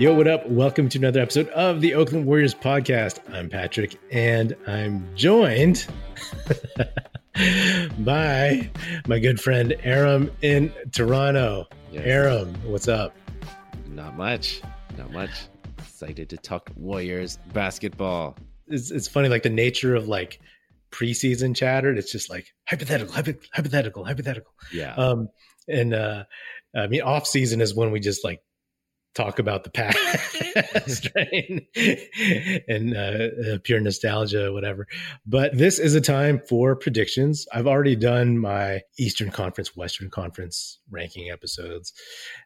Yo, what up? Welcome to another episode of the Oakland Warriors podcast. I'm Patrick, and I'm joined by my good friend Aram in Toronto. Yes. Aram, what's up? Not much. Not much. Excited to talk Warriors basketball. It's, it's funny, like the nature of like preseason chatter. It's just like hypothetical, hypo- hypothetical, hypothetical. Yeah. Um, and uh, I mean, off season is when we just like talk about the past right? and uh, uh, pure nostalgia, whatever. But this is a time for predictions. I've already done my Eastern Conference, Western Conference ranking episodes,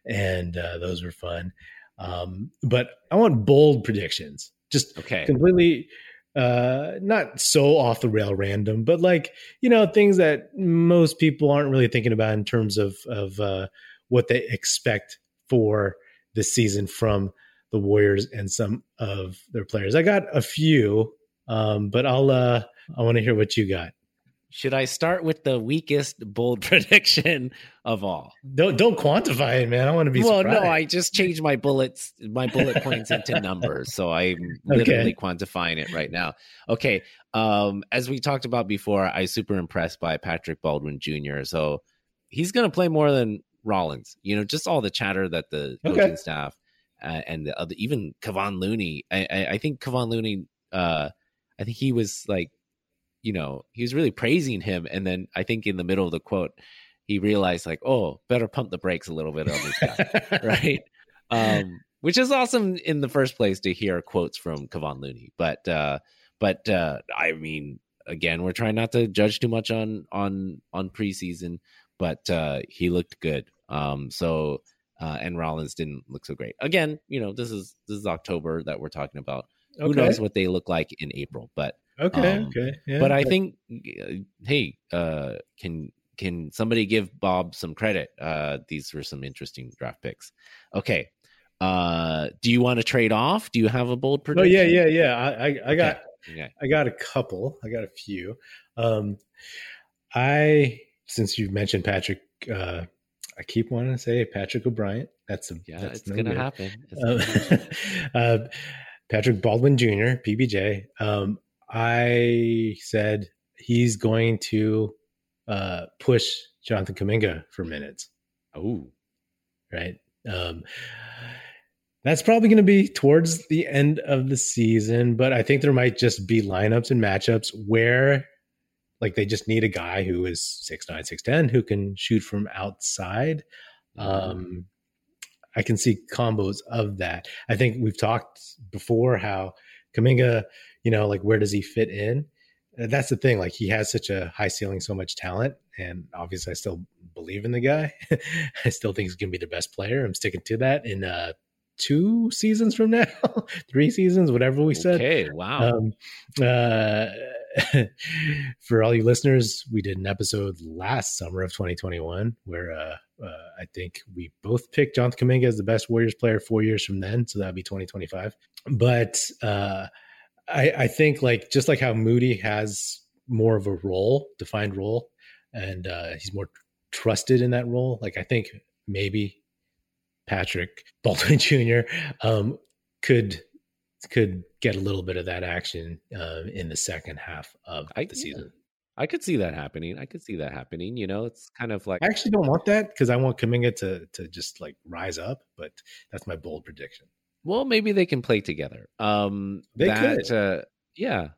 and uh, those were fun. Um, but I want bold predictions, just okay. completely uh not so off the rail random but like you know things that most people aren't really thinking about in terms of of uh what they expect for this season from the warriors and some of their players i got a few um but i'll uh i want to hear what you got Should I start with the weakest bold prediction of all? don't don't quantify it man i want to be well, surprised. no, I just changed my bullets, my bullet points into numbers, so I'm literally quantifying it right now. Okay, um, as we talked about before, I super impressed by Patrick Baldwin Jr. So he's going to play more than Rollins. You know, just all the chatter that the coaching Okay. staff uh, and the other, even Kevon Looney. I, I, I think Kevon Looney. Uh, I think he was like, you know, he was really praising him, and then I think in the middle of the quote, he realized like, oh, better pump the brakes a little bit on this guy, right? Um, which is awesome in the first place to hear quotes from Kevon Looney, but uh, but uh, I mean, again, we're trying not to judge too much on on on preseason, but uh, he looked good. Um, so uh, and Rollins didn't look so great. Again, you know, this is this is October that we're talking about. Who knows what they look like in April? But okay um, okay yeah, but I think, uh, hey, uh, can can somebody give Bob some credit? Uh, these were some interesting draft picks. Okay, uh, do you want to trade off? Do you have a bold prediction? oh yeah yeah yeah i i, I got Okay. I got a couple. I got a few. Um, I since you've mentioned Patrick, uh, I keep wanting to say Patrick O'Brien. That's a Yeah, that's it's no gonna good. happen. It's Um, uh, Patrick Baldwin Jr. PBJ. Um, I said he's going to uh, push Jonathan Kuminga for minutes oh, right? Um, that's probably going to be towards the end of the season, but I think there might just be lineups and matchups where, like, they just need a guy who is six nine, six ten, who can shoot from outside. Um, I can see combos of that. I think we've talked before how Kuminga, you know, like where does he fit in? Uh, That's the thing. Like he has such a high ceiling, so much talent, and obviously I still believe in the guy. I still think he's gonna be the best player. I'm sticking to that in uh two seasons from now, three seasons, whatever we said. okay, wow. Um, uh, for all you listeners, we did an episode last summer of 2021 where uh, uh, I think we both picked Jonathan Kuminga as the best Warriors player four years from then, so that'd be 2025. But uh, I, I think like just like how Moody has more of a role, defined role, and uh, he's more trusted in that role. Like I think maybe Patrick Baldwin Jr. Um, could could get a little bit of that action uh, in the second half of I- the season. I could see that happening. I could see that happening. You know, it's kind of like I actually don't want that because I want Kuminga to to just like rise up, but that's my bold prediction. well, maybe they can play together. Um, They that, could. Uh, yeah.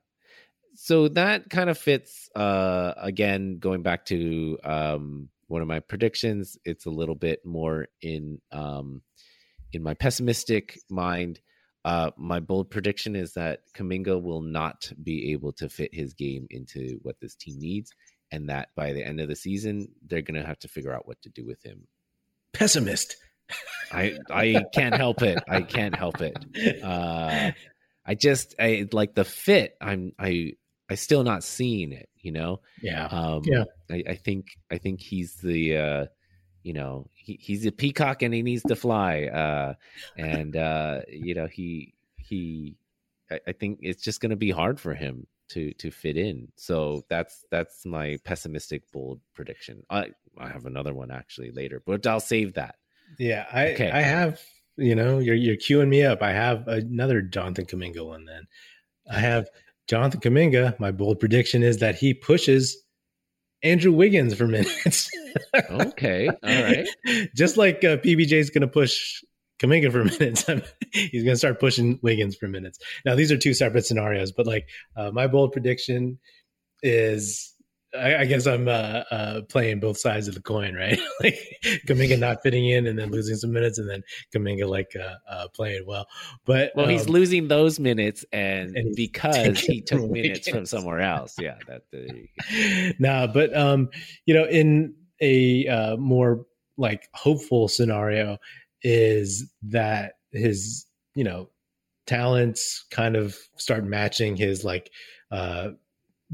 So that kind of fits. Uh, again, going back to um one of my predictions, it's a little bit more in um in my pessimistic mind. Uh, my bold prediction is that Kuminga will not be able to fit his game into what this team needs, and that by the end of the season, they're going to have to figure out what to do with him. Pessimist. I I can't help it. I can't help it. Uh, I just I like the fit. I'm I I still not seeing it. You know. yeah. Um, Yeah. I, I think I think he's the uh, you know he, he's a peacock and he needs to fly. Uh, and uh, you know he he I, I think it's just going to be hard for him to to fit in. So that's that's my pessimistic bold prediction. I I have another one actually later, but I'll save that. Yeah, I Okay. I have You know, you're you're queuing me up. I have another Jonathan Kuminga one. Then I have Jonathan Kuminga. My bold prediction is that he pushes Andrew Wiggins for minutes. okay, all right. Just like uh, PBJ is going to push Kuminga for minutes, he's going to start pushing Wiggins for minutes. Now, these are two separate scenarios, but like uh, my bold prediction is I, I guess I'm uh, uh, playing both sides of the coin, right? like Kuminga not fitting in and then losing some minutes, and then Kuminga like uh, uh, playing well. But well, um, he's losing those minutes, and, and because he took minutes from somewhere else. Yeah, that. Uh, nah, but um, you know, in a uh, more like hopeful scenario, is that his you know talents kind of start matching his like uh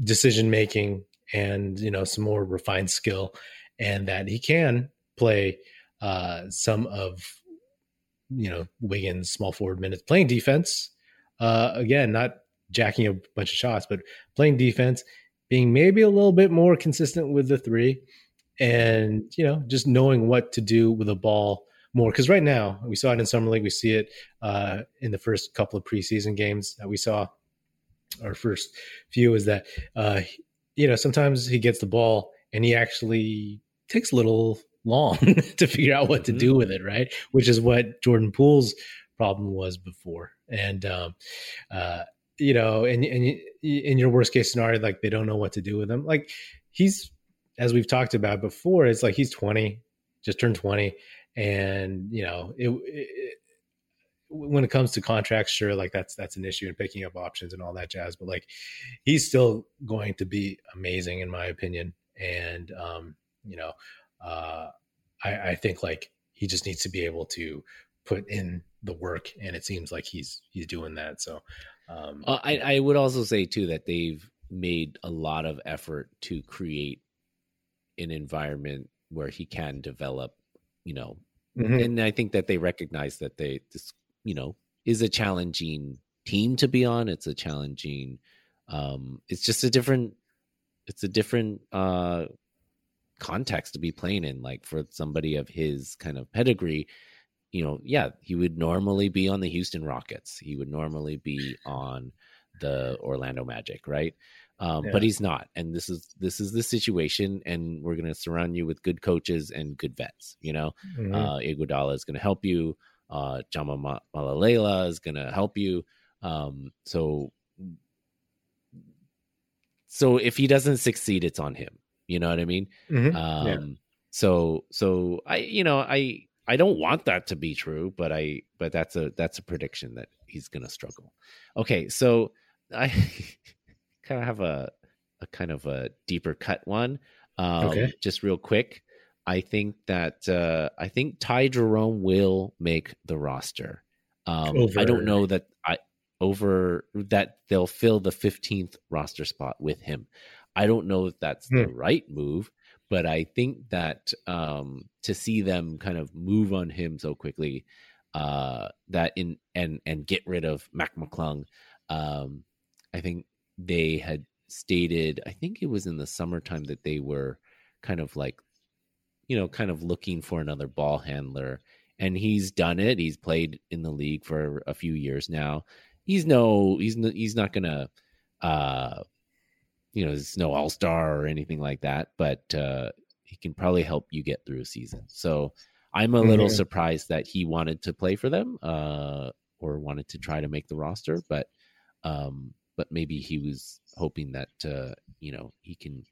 decision making and you know some more refined skill, and that he can play uh, some of you know Wiggins' small forward minutes, playing defense. Uh, again, not jacking a bunch of shots, but playing defense, being maybe a little bit more consistent with the three, and you know just knowing what to do with a ball more. Because right now we saw it in summer league, we see it uh, in the first couple of preseason games that we saw. Our first few is that uh, you know, sometimes he gets the ball and he actually takes a little long to figure out what to do mm-hmm. with it, right? Which is what Jordan Poole's problem was before. And, um, uh, you know, and, and in your worst case scenario, like they don't know what to do with him. Like he's, as we've talked about before, it's like he's 20, just turned 20. And, you know, it, it when it comes to contracts, sure, like that's that's an issue and picking up options and all that jazz. But like, he's still going to be amazing in my opinion. And um, you know, uh, I, I think like he just needs to be able to put in the work, and it seems like he's he's doing that. So, um, uh, I I would also say too that they've made a lot of effort to create an environment where he can develop. You know, Mm-hmm. and I think that they recognize that they this you know is a challenging team to be on. It's a challenging. Um, it's just a different. It's a different uh, context to be playing in. Like for somebody of his kind of pedigree, you know, yeah, he would normally be on the Houston Rockets. He would normally be on the Orlando Magic, right? Um, yeah. But he's not, and this is this is the situation, and we're going to surround you with good coaches and good vets. You know, mm-hmm. uh, Iguodala is going to help you. Uh, Jama Mahlalela is going to help you. Um, so, so if he doesn't succeed, it's on him. You know what I mean? Mm-hmm. Um, yeah. so, so I, you know, I, I don't want that to be true, but I, but that's a, that's a prediction that he's going to struggle. Okay. So I kind of have a, a kind of a deeper cut one. Um, okay. just real quick. I think that uh, I think Ty Jerome will make the roster. Um, over. I don't know that I over that they'll fill the 15th roster spot with him. I don't know if that's hmm. the right move, but I think that um, to see them kind of move on him so quickly, uh, that in and and get rid of Mac McClung, um, I think they had stated. I think it was in the summertime that they were kind of like you know, kind of looking for another ball handler. And he's done it. He's played in the league for a few years now. He's no, he's no, he's not gonna, uh, you know, it's no all star or anything like that. But uh, he can probably help you get through a season. So I'm a mm-hmm. little surprised that he wanted to play for them, uh, or wanted to try to make the roster. But, um, but maybe he was hoping that uh, you know he can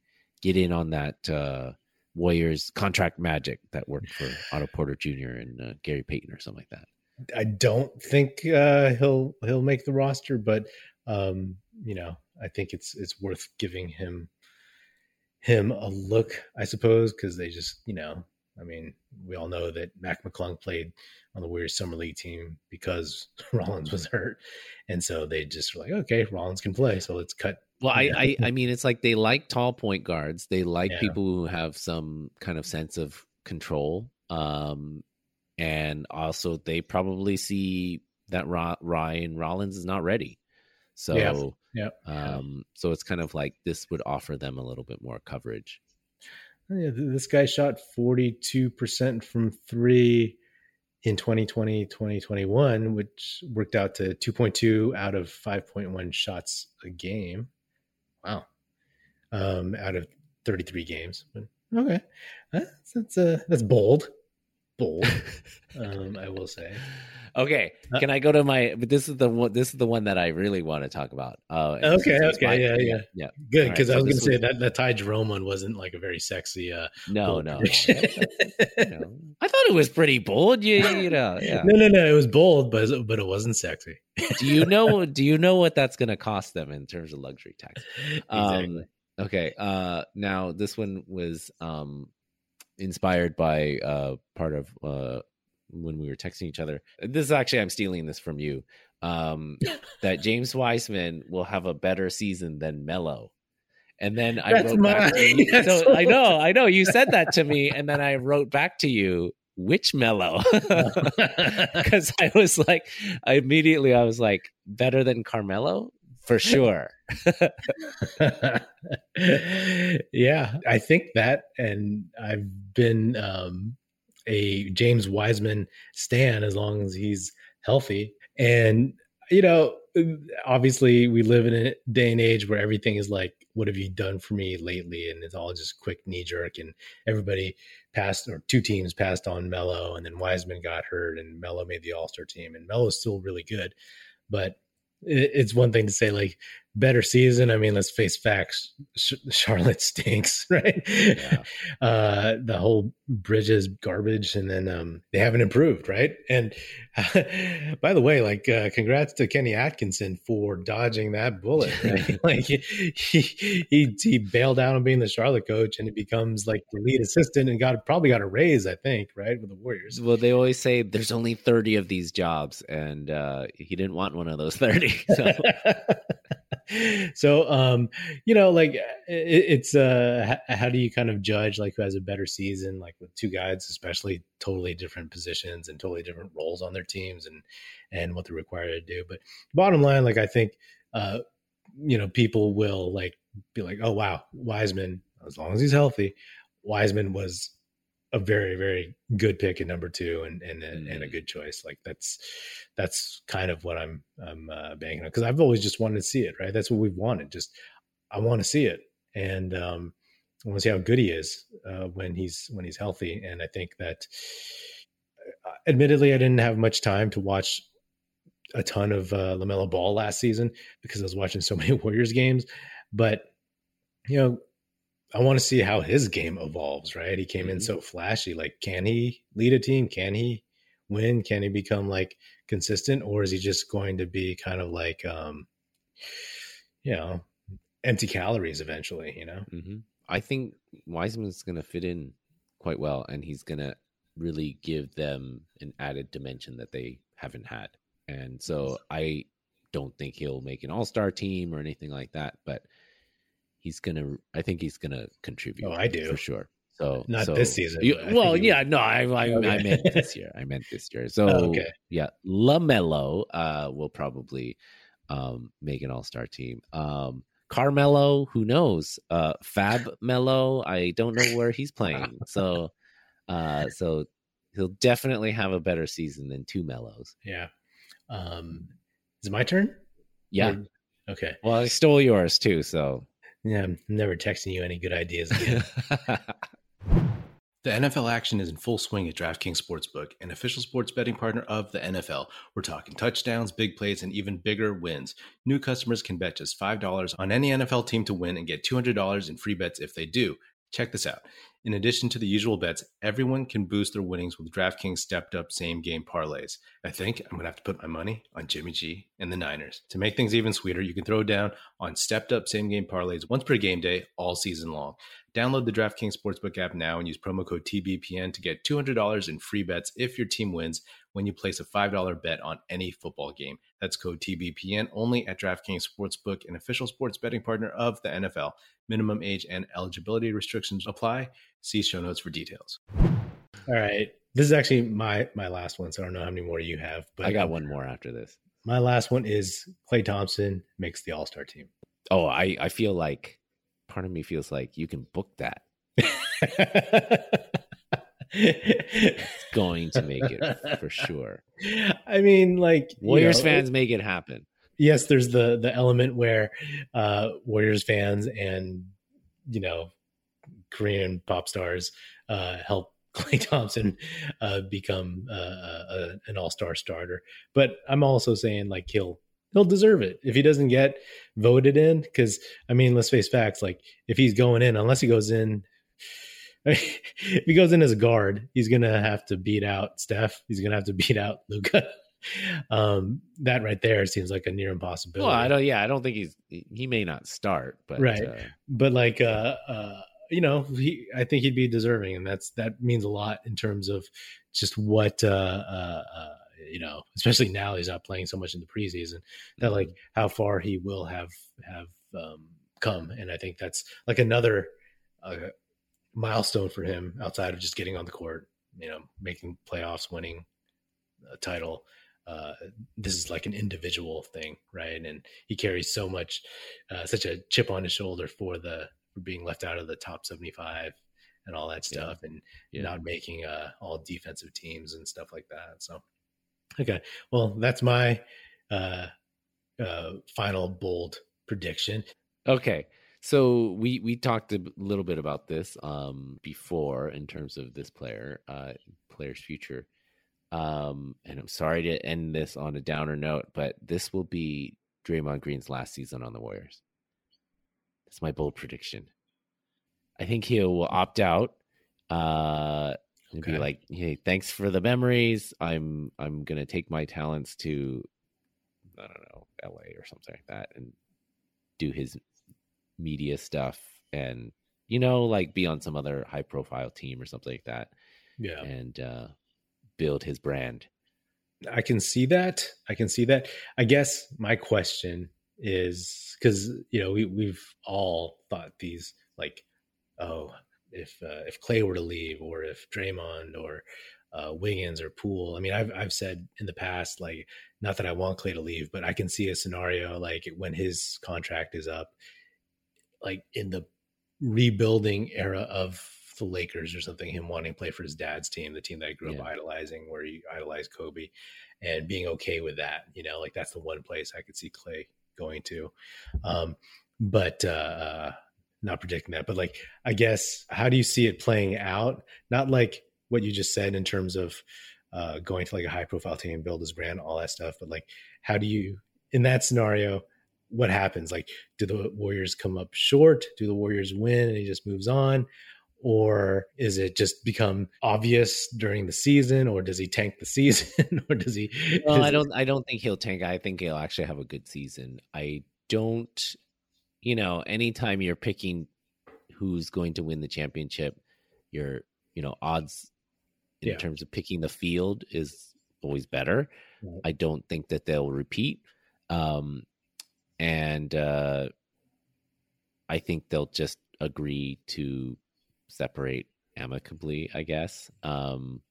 get in on that uh, Warriors contract magic that worked for Otto Porter Jr. and uh, Gary Payton or something like that. I don't think uh, he'll he'll make the roster, but um, you know, I think it's it's worth giving him him a look, I suppose, because they just you know, I mean, we all know that Mac McClung played on the Warriors summer league team because Rollins was hurt, and so they just were like, okay, Rollins can play, so let's cut well, I, I, I mean, it's like they like tall point guards. They like yeah. people who have some kind of sense of control. Um, and also they probably see that Ryan Rollins is not ready. So, yeah. yeah. Um, so it's kind of like this would offer them a little bit more coverage. Yeah, this guy shot 42% from three in 2020, 2021, which worked out to 2.2 out of 5.1 shots a game. Wow. Um, out of 33 games. Okay. That's, that's, uh, that's bold. Bold. um, I will say. Okay, uh, can I go to my? But this is the one. This is the one that I really want to talk about. Uh, okay, okay, yeah, yeah, yeah, Good, because right, I was going to say that that Ty Jerome one wasn't like a very sexy. Uh, no, no, no. I thought it was pretty bold. You, you know, yeah. No, no, no. It was bold, but but it wasn't sexy. do you know? Do you know what that's going to cost them in terms of luxury tax? Um, exactly. Okay. Uh, now this one was um inspired by uh part of uh when we were texting each other. This is actually I'm stealing this from you. Um, that James Wiseman will have a better season than Melo. And then I That's wrote my, back to you. So I know, I know you said that to me, and then I wrote back to you, which Melo? Because I was like, I immediately I was like, better than Carmelo? For sure. yeah, I think that, and I've been um, a James Wiseman stan as long as he's healthy. And, you know, obviously we live in a day and age where everything is like, what have you done for me lately? And it's all just quick knee jerk. And everybody passed, or two teams passed on Melo, and then Wiseman got hurt, and Melo made the All Star team. And Melo is still really good. But it's one thing to say, like, better season. I mean, let's face facts. Charlotte stinks, right? Yeah. Uh, the whole Bridges garbage, and then um, they haven't improved, right? And by the way, like, uh, congrats to Kenny Atkinson for dodging that bullet. Right? like, he, he he bailed out on being the Charlotte coach, and he becomes like the lead assistant, and got probably got a raise, I think, right, with the Warriors. Well, they always say there's only thirty of these jobs, and uh, he didn't want one of those thirty. So. so um you know like it, it's uh how do you kind of judge like who has a better season like with two guys especially totally different positions and totally different roles on their teams and and what they're required to do? But bottom line like i think uh you know people will like be like oh wow wiseman as long as he's healthy wiseman was a very very good pick at number two and and mm-hmm. and a mm-hmm. good choice like that's that's kind of what i'm i'm uh, banking on because i've always just wanted to see it right that's what we've wanted just i want to see it and um i want to see how good he is uh, when he's when he's healthy and i think that uh, admittedly i didn't have much time to watch a ton of uh, lamelo ball last season because i was watching so many warriors games but you know I want to see how his game evolves, right? He came mm-hmm. in so flashy. Like, can he lead a team? Can he win? Can he become like consistent? Or is he just going to be kind of like, um, you know, empty calories eventually, you know? Mm-hmm. I think Wiseman's going to fit in quite well and he's going to really give them an added dimension that they haven't had. And so I don't think he'll make an all star team or anything like that, but he's gonna. I think he's gonna contribute. Oh, I do for sure. So not so, this season. You, well, yeah, no, I I, okay. I, meant this year. I meant this year. So oh, okay. yeah, Lamelo uh, will probably um, make an All Star team. Um, Carmelo, who knows? Uh, Fab Melo, I don't know where he's playing. So, uh, so he'll definitely have a better season than two Mellows. Yeah. Um, is it my turn? Yeah. Or, okay. Well, I stole yours too, so yeah, I'm never texting you any good ideas again. The NFL action is in full swing at DraftKings Sportsbook, an official sports betting partner of the NFL. We're talking touchdowns, big plays, and even bigger wins. New customers can bet just $5 on any NFL team to win and get $200 in free bets if they do. Check this out. In addition to the usual bets, everyone can boost their winnings with DraftKings stepped up same game parlays. I think I'm going to have to put my money on Jimmy G and the Niners. To make things even sweeter, you can throw down on stepped up same game parlays once per game day all season long. Download the DraftKings Sportsbook app now and use promo code TBPN to get $200 in free bets if your team wins when you place a $5 bet on any football game. That's code TBPN only at DraftKings Sportsbook, an official sports betting partner of the NFL. Minimum age and eligibility restrictions apply. See show notes for details. All right. This is actually my my last one, so I don't know how many more you have, but I got one more after this. My last one is Klay Thompson makes the All-Star team. Oh, I I feel like part of me feels like you can book that. it's going to make it for sure. I mean, like Warriors you know, fans make it happen. Yes, there's the the element where uh Warriors fans and you know Korean pop stars uh help Klay Thompson uh become uh, uh, an all-star starter. But I'm also saying like he'll he'll deserve it if he doesn't get voted in because I mean, let's face facts, like if he's going in unless he goes in if he goes in as a guard, he's gonna have to beat out Steph. He's gonna have to beat out Luka. Um, that right there seems like a near impossibility. Well, I don't. Yeah, I don't think he's. He may not start, but right. Uh, but like, uh, uh, you know, he. I think he'd be deserving, and that's that means a lot in terms of just what. Uh, uh, uh you know, especially now he's not playing so much in the preseason. That like mm-hmm. how far he will have have um, come, and I think that's like another uh, milestone for him outside of just getting on the court, you know, making playoffs, winning a title. Uh, this is like an individual thing, right? And he carries so much, uh, such a chip on his shoulder for the being left out of the top seventy five and all that stuff, yeah. and yeah. not making uh, all defensive teams and stuff like that. So, okay, well, that's my uh, uh, final bold prediction. Okay, so we we talked a little bit about this um, before in terms of this player, uh, player's future. Um, and I'm sorry to end this on a downer note, but this will be Draymond Green's last season on the Warriors. That's my bold prediction. I think he will opt out. Uh, and okay. be like, "Hey, thanks for the memories. I'm I'm gonna take my talents to, I don't know, L.A. or something like that, and do his media stuff and you know like be on some other high profile team or something like that yeah and uh build his brand i can see that i can see that i guess my question is because you know we, we've all thought these like oh if uh, if Klay were to leave or if Draymond or uh, Wiggins or Poole. I mean, I've I've said in the past, like, not that I want Klay to leave, but I can see a scenario like when his contract is up, like in the rebuilding era of the Lakers or something, him wanting to play for his dad's team, the team that I grew yeah. up idolizing, where he idolized Kobe, and being okay with that. You know, like that's the one place I could see Klay going to. Um, but uh, uh, not predicting that. But like, I guess, how do you see it playing out? Not like what you just said in terms of uh, going to like a high profile team, and build his brand, all that stuff. But like, how do you, in that scenario, what happens? Like, do the Warriors come up short? Do the Warriors win and he just moves on? Or is it just become obvious during the season, or does he tank the season, or does he? Well, does I don't. I don't think he'll tank. I think he'll actually have a good season. I don't. You know, anytime you're picking who's going to win the championship, your you know odds in yeah. terms of picking the field is always better. Right. I don't think that they'll repeat. Um, and uh, I think they'll just agree to separate amicably. I guess Um,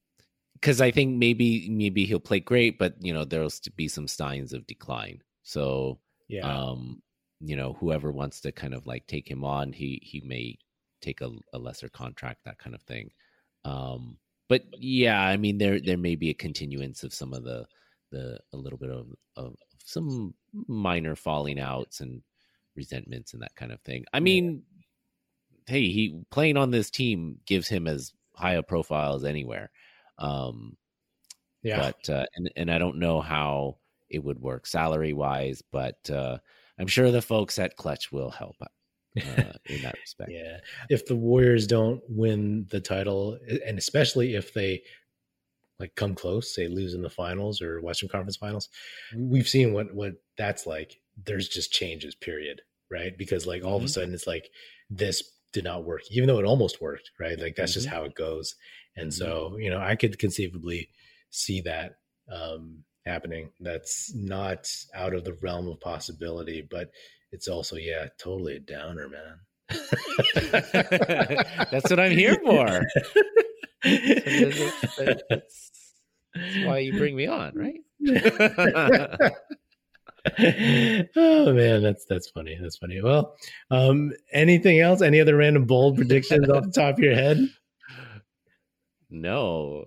because I think maybe maybe he'll play great, but you know there'll be some signs of decline. So yeah, um, you know whoever wants to kind of like take him on, he he may take a, a lesser contract, that kind of thing. Um, but yeah, I mean there there may be a continuance of some of the the a little bit of, of some minor falling outs and resentments and that kind of thing. I mean. Hey, he playing on this team gives him as high a profile as anywhere. Um, yeah, but uh, and and I don't know how it would work salary wise, but uh, I'm sure the folks at Clutch will help uh, in that respect. Yeah, if the Warriors don't win the title, and especially if they like come close, say lose in the finals or Western Conference Finals, we've seen what what that's like. There's just changes, period, right? Because like all mm-hmm. of a mm-hmm. sudden it's like this did not work, even though it almost worked, right? Like that's mm-hmm. just how it goes. And mm-hmm. so you know, I could conceivably see that um, happening. That's not out of the realm of possibility, but it's also yeah, totally a downer, man. That's what I'm here for. that's, why you bring me on, right? Oh man, that's that's funny. That's funny. Well, um, anything else? Any other random bold predictions off the top of your head? no,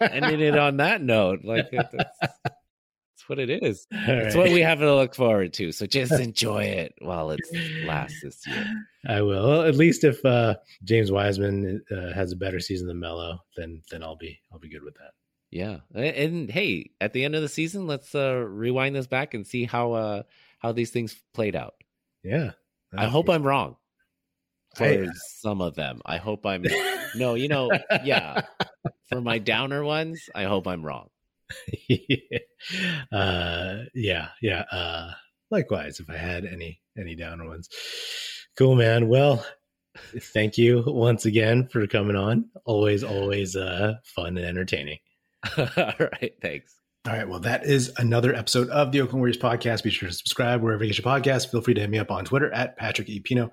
ending it on that note, like that's, that's what it is. All It's right. what we have to look forward to. So just enjoy it while it lasts this year. I will. Well, at least if uh, James Wiseman uh, has a better season than Melo, then then I'll be I'll be good with that. Yeah, and, and hey, at the end of the season, let's uh, rewind this back and see how uh, how these things played out. Yeah. I hope I'm wrong for I- some of them. I hope I'm no, you know, yeah. For my downer ones, I hope I'm wrong. uh, yeah, yeah. Uh, likewise, if I had any any downer ones. Cool, man. Well, thank you once again for coming on. Always, always uh, fun and entertaining. All right, thanks. All right. Well, that is another episode of the Oakland Warriors podcast. Be sure to subscribe wherever you get your podcast. Feel free to hit me up on Twitter at Patrick E. Pino